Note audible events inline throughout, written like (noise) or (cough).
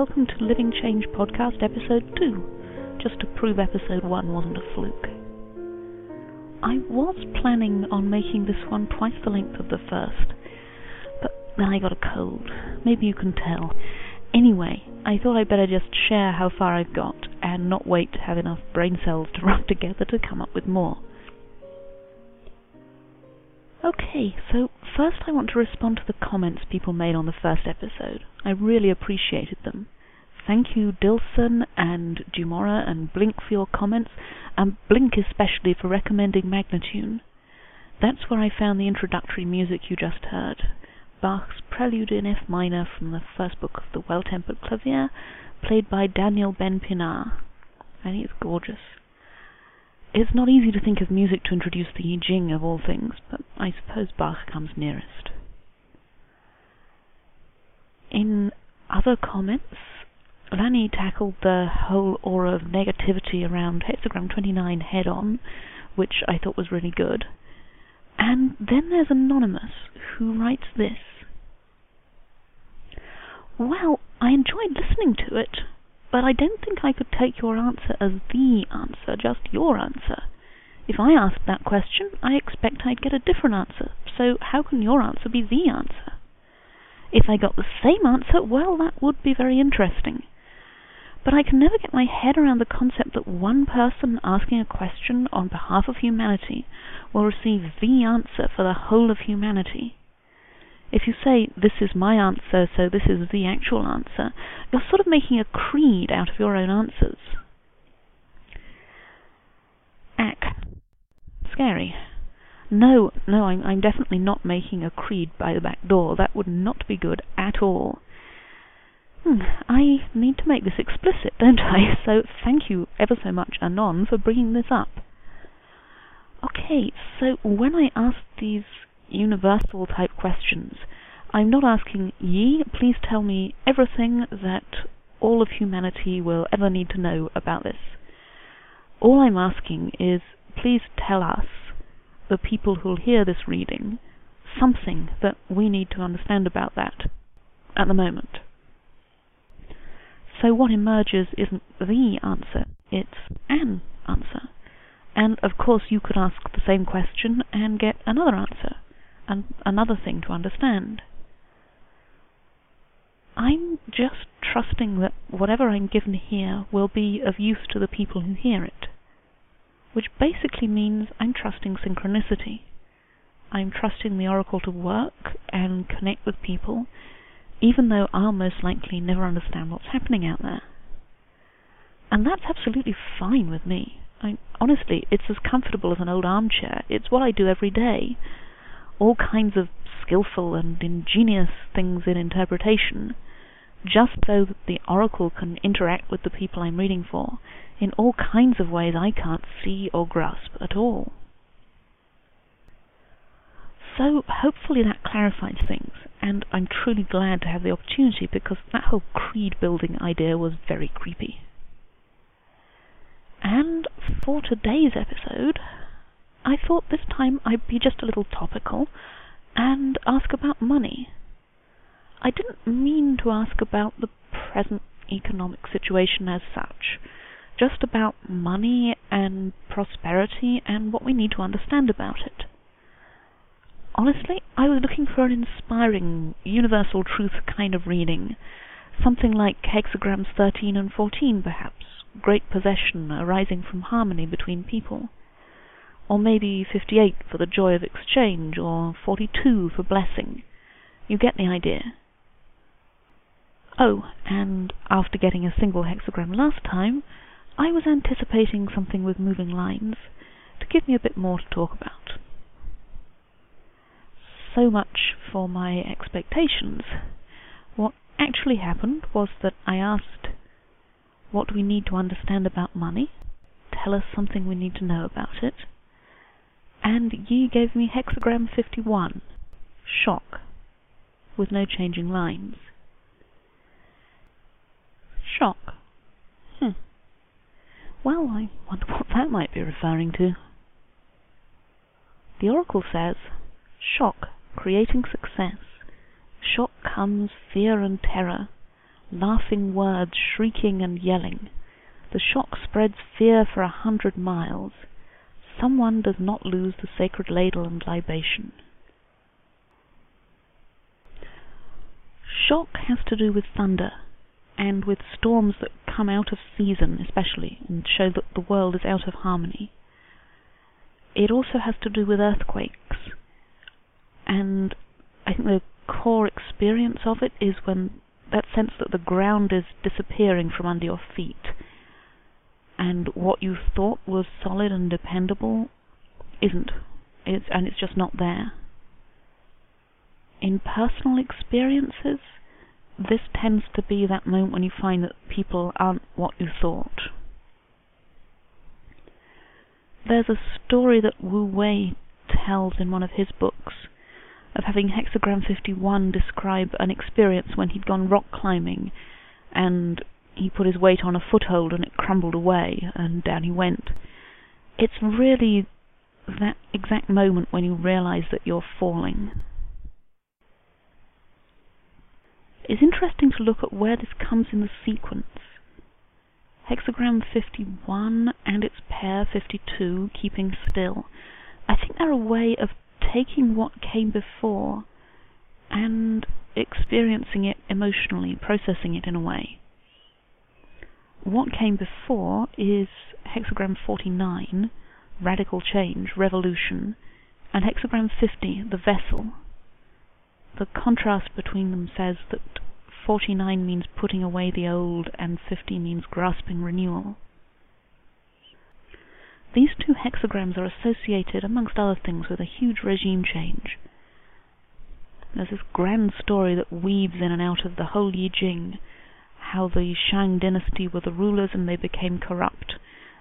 Welcome to Living Change Podcast Episode 2, just to prove Episode 1 wasn't a fluke. I was planning on making this one twice the length of the first, but then I got a cold. Maybe you can tell. Anyway, I thought I'd better just share how far I've got and not wait to have enough brain cells to (laughs) rub together to come up with more. Okay, so first I want to respond to the comments people made on the first episode. I really appreciated them. Thank you, Dilson and Dumora and Blink for your comments, and Blink especially for recommending Magnatune. That's where I found the introductory music you just heard. Bach's Prelude in F minor from the first book of the Well-Tempered Clavier, played by Daniel Ben Pienaar. And it's gorgeous. It's not easy to think of music to introduce the I Ching of all things, but I suppose Bach comes nearest. In other comments, Lanny tackled the whole aura of negativity around Hexagram 29 head on, which I thought was really good. And then there's Anonymous, who writes this. Well, I enjoyed listening to it, but I don't think I could take your answer as the answer, just your answer. If I asked that question, I expect I'd get a different answer, so how can your answer be the answer? If I got the same answer, well, that would be very interesting. But I can never get my head around the concept that one person asking a question on behalf of humanity will receive the answer for the whole of humanity. If you say, this is my answer, so this is the actual answer, you're sort of making a creed out of your own answers. Ack. Scary. No, no, I'm, I'm definitely not making a creed by the back door. That would not be good at all. Hmm, I need to make this explicit, don't I? (laughs) So thank you ever so much, Anon, for bringing this up. Okay, so when I ask these universal type questions. I'm not asking Yi, please tell me everything that all of humanity will ever need to know about this. All I'm asking is please tell us, the people who'll hear this reading, something that we need to understand about that at the moment. So what emerges isn't the answer, it's an answer. And of course you could ask the same question and get another answer and another thing to understand. I'm just trusting that whatever I'm given here will be of use to the people who hear it, which basically means I'm trusting synchronicity. I'm trusting the oracle to work and connect with people, even though I'll most likely never understand what's happening out there. And that's absolutely fine with me. I, honestly, it's as comfortable as an old armchair. It's what I do every day all kinds of skillful and ingenious things in interpretation, just so that the oracle can interact with the people I'm reading for in all kinds of ways I can't see or grasp at all. So hopefully that clarifies things, and I'm truly glad to have the opportunity because that whole creed building idea was very creepy. And for today's episode, I thought this time I'd be just a little topical and ask about money. I didn't mean to ask about the present economic situation as such, just about money and prosperity and what we need to understand about it. Honestly, I was looking for an inspiring, universal truth kind of reading, something like hexagrams 13 and 14 perhaps, great possession arising from harmony between people or maybe 58 for the joy of exchange, or 42 for blessing. You get the idea. Oh, and after getting a single hexagram last time, I was anticipating something with moving lines to give me a bit more to talk about. So much for my expectations. What actually happened was that I asked, What do we need to understand about money? Tell us something we need to know about it and Yi gave me hexagram 51, shock, with no changing lines. Shock. Hmm. Well, I wonder what that might be referring to. The oracle says, shock, creating success. Shock comes fear and terror, laughing words, shrieking and yelling. The shock spreads fear for a hundred miles. Someone does not lose the sacred ladle and libation. Shock has to do with thunder, and with storms that come out of season, especially, and show that the world is out of harmony. It also has to do with earthquakes, and I think the core experience of it is when that sense that the ground is disappearing from under your feet and what you thought was solid and dependable isn't. It's, and it's just not there. In personal experiences, this tends to be that moment when you find that people aren't what you thought. There's a story that Wu Wei tells in one of his books of having Hexagram 51 describe an experience when he'd gone rock climbing and he put his weight on a foothold and it crumbled away and down he went. It's really that exact moment when you realize that you're falling. It's interesting to look at where this comes in the sequence. Hexagram 51 and its pair 52, keeping still, I think they're a way of taking what came before and experiencing it emotionally, processing it in a way what came before is hexagram 49, radical change, revolution, and hexagram 50, the vessel. The contrast between them says that 49 means putting away the old and 50 means grasping renewal. These two hexagrams are associated, amongst other things, with a huge regime change. There's this grand story that weaves in and out of the whole Jing, how the Shang dynasty were the rulers and they became corrupt,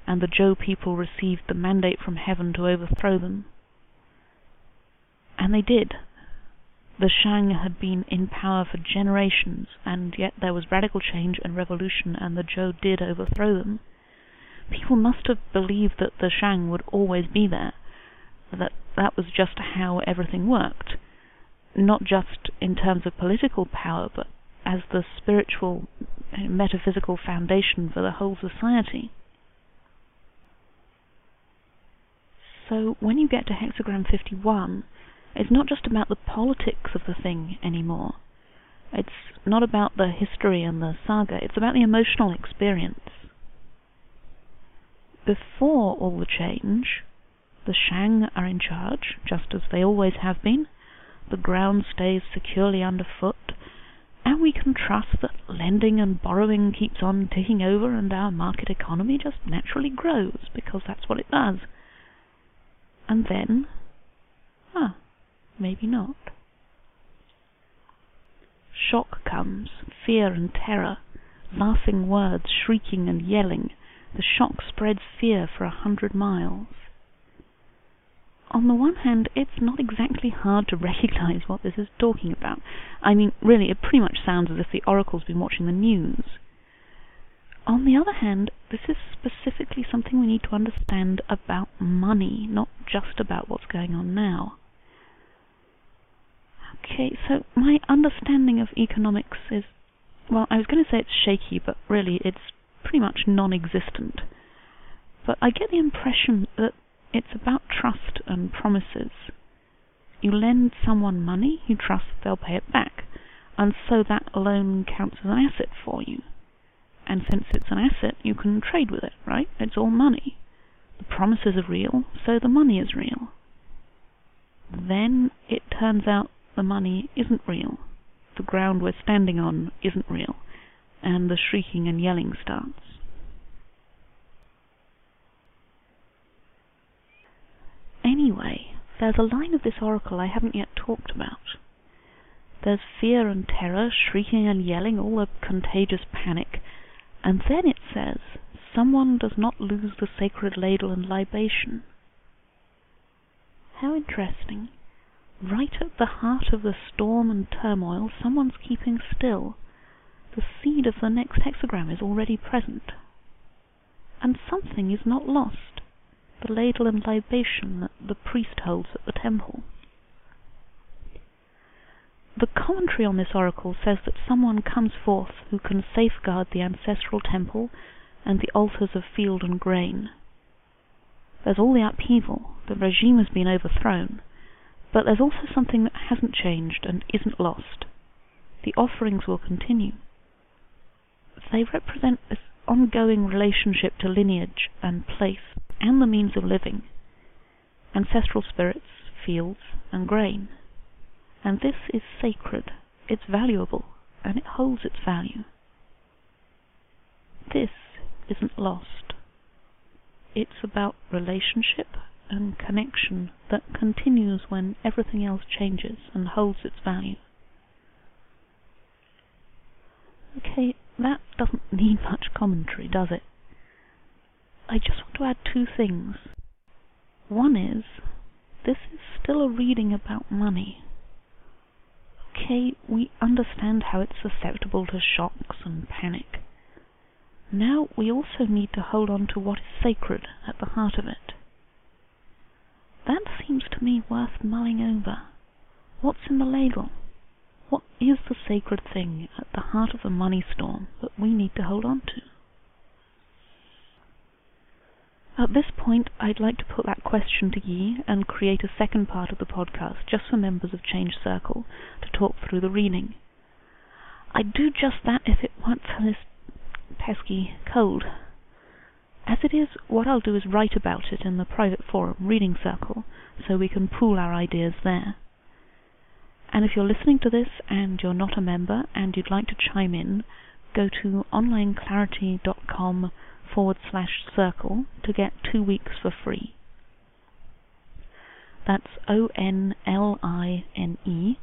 and the Zhou people received the mandate from heaven to overthrow them. And they did. The Shang had been in power for generations, and yet there was radical change and revolution, and the Zhou did overthrow them. People must have believed that the Shang would always be there, that that was just how everything worked, not just in terms of political power, but as the spiritual uh, metaphysical foundation for the whole society. So when you get to hexagram 51, it's not just about the politics of the thing anymore. It's not about the history and the saga, it's about the emotional experience. Before all the change, the Shang are in charge, just as they always have been. The ground stays securely underfoot, we can trust that lending and borrowing keeps on ticking over and our market economy just naturally grows because that's what it does. And then, ah, maybe not. Shock comes, fear and terror, laughing words, shrieking and yelling. The shock spreads fear for a hundred miles on the one hand, it's not exactly hard to recognize what this is talking about. I mean, really, it pretty much sounds as if the Oracle's been watching the news. On the other hand, this is specifically something we need to understand about money, not just about what's going on now. Okay, so my understanding of economics is, well, I was going to say it's shaky, but really it's pretty much non existent. But I get the impression that it's about trust and promises. You lend someone money, you trust they'll pay it back, and so that loan counts as an asset for you. And since it's an asset, you can trade with it, right? It's all money. The promises are real, so the money is real. Then it turns out the money isn't real. The ground we're standing on isn't real, and the shrieking and yelling starts. Anyway, there's a line of this oracle I haven't yet talked about. There's fear and terror, shrieking and yelling, all a contagious panic, and then it says, someone does not lose the sacred ladle and libation. How interesting. Right at the heart of the storm and turmoil, someone's keeping still. The seed of the next hexagram is already present. And something is not lost the ladle and libation that the priest holds at the temple. the commentary on this oracle says that someone comes forth who can safeguard the ancestral temple and the altars of field and grain. There's all the upheaval, the regime has been overthrown, but there's also something that hasn't changed and isn't lost. The offerings will continue. They represent this ongoing relationship to lineage and place and the means of living, ancestral spirits, fields, and grain. And this is sacred, it's valuable, and it holds its value. This isn't lost. It's about relationship and connection that continues when everything else changes and holds its value. Okay, that doesn't need much commentary, does it? I just want to add two things. One is, this is still a reading about money. Okay, we understand how it's susceptible to shocks and panic. Now we also need to hold on to what is sacred at the heart of it. That seems to me worth mulling over. What's in the ladle? What is the sacred thing at the heart of the money storm that we need to hold on to? At this point, I'd like to put that question to Yi and create a second part of the podcast just for members of Change Circle to talk through the reading. I'd do just that if it weren't for this pesky cold. As it is, what I'll do is write about it in the private forum Reading Circle so we can pool our ideas there. And if you're listening to this and you're not a member and you'd like to chime in, go to onlineclarity.com forward slash circle to get two weeks for free. That's O N L I N E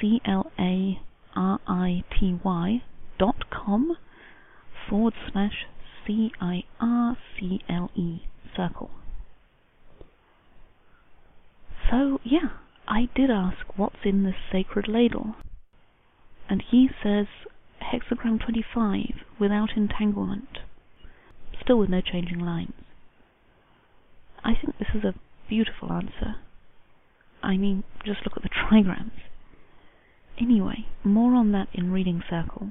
C L A R I T Y dot com forward slash C I R C L E circle. So, yeah, I did ask what's in this sacred ladle. And he says hexagram 25 without entanglement, still with no changing lines. I think this is a beautiful answer. I mean, just look at the (laughs) trigrams. Anyway, more on that in Reading Circle.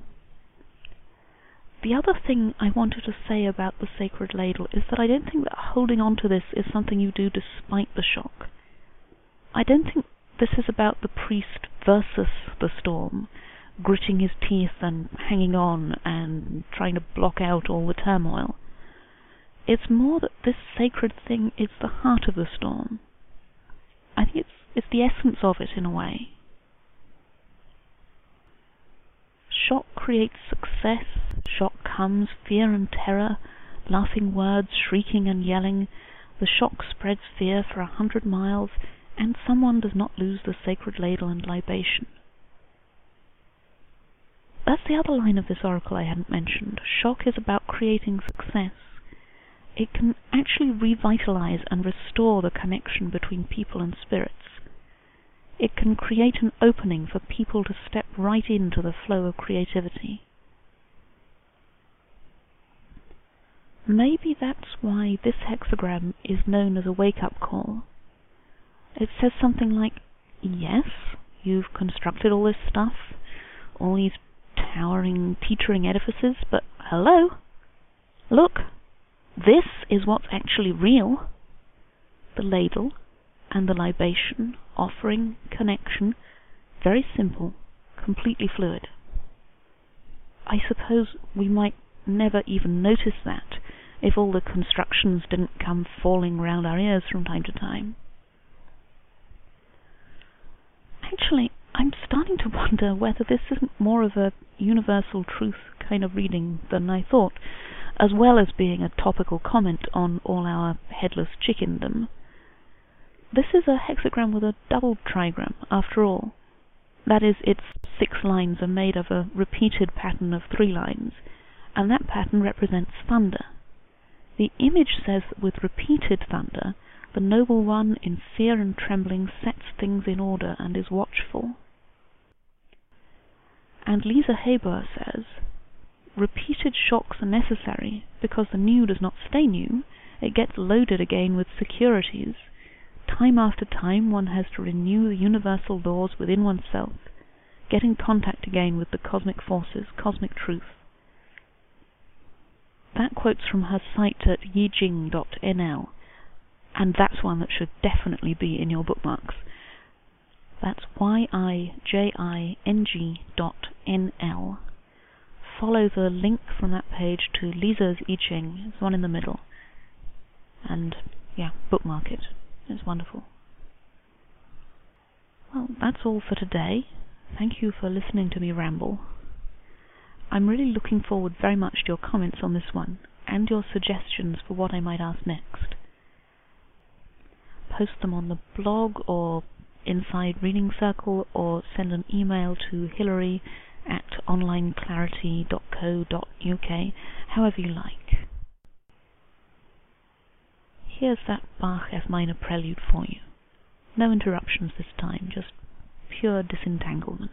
The other thing I wanted to say about the sacred ladle is that I don't think that holding on to this is something you do despite the shock. I don't think this is about the priest versus the storm, gritting his teeth and hanging on and trying to block out all the turmoil. It's more that this sacred thing is the heart of the storm. I think it's it's the essence of it in a way. Shock creates success, shock comes, fear and terror, laughing words, shrieking and yelling. The shock spreads fear for a hundred miles, and someone does not lose the sacred ladle and libation. That's the other line of this oracle I hadn't mentioned. Shock is about creating success. It can actually revitalize and restore the connection between people and spirits. It can create an opening for people to step right into the flow of creativity. Maybe that's why this hexagram is known as a wake-up call. It says something like, yes, you've constructed all this stuff, all these towering, teetering edifices, but hello? Look, this is what's actually real. The ladle and the libation, offering, connection, very simple, completely fluid. I suppose we might never even notice that if all the constructions didn't come falling round our ears from time to time. Actually, I'm starting to (laughs) wonder whether this isn't more of a universal truth kind of reading than I thought, as well as being a topical comment on all our headless chickendom. This is a hexagram with a double trigram, after all. That is, its six lines are made of a repeated pattern of three lines, and that pattern represents thunder. The image says that with repeated thunder, the noble one in fear and trembling sets things in order and is watchful. And Lise Heyboer says, repeated shocks are necessary because the new does not stay new, it gets loaded again with securities. Time after time one has to renew the universal laws within oneself, get in contact again with the cosmic forces, cosmic truth. That quote's from her site at yijing.nl, and that's one that should definitely be in your bookmarks. That's Y-I-J-I-N-G dot N-L. Follow the link from that page to Lise's I Ching. It's one in the middle. And, yeah, bookmark it. It's wonderful. Well, that's all for today. Thank you for listening to me ramble. I'm really looking forward very much to your comments on this one, and your suggestions for what I might ask next. Post them on the blog or inside Reading Circle, or send an email to Hilary at onlineclarity.co.uk, however you like. Here's that Bach F minor prelude for you. No interruptions this time, just pure disentanglement.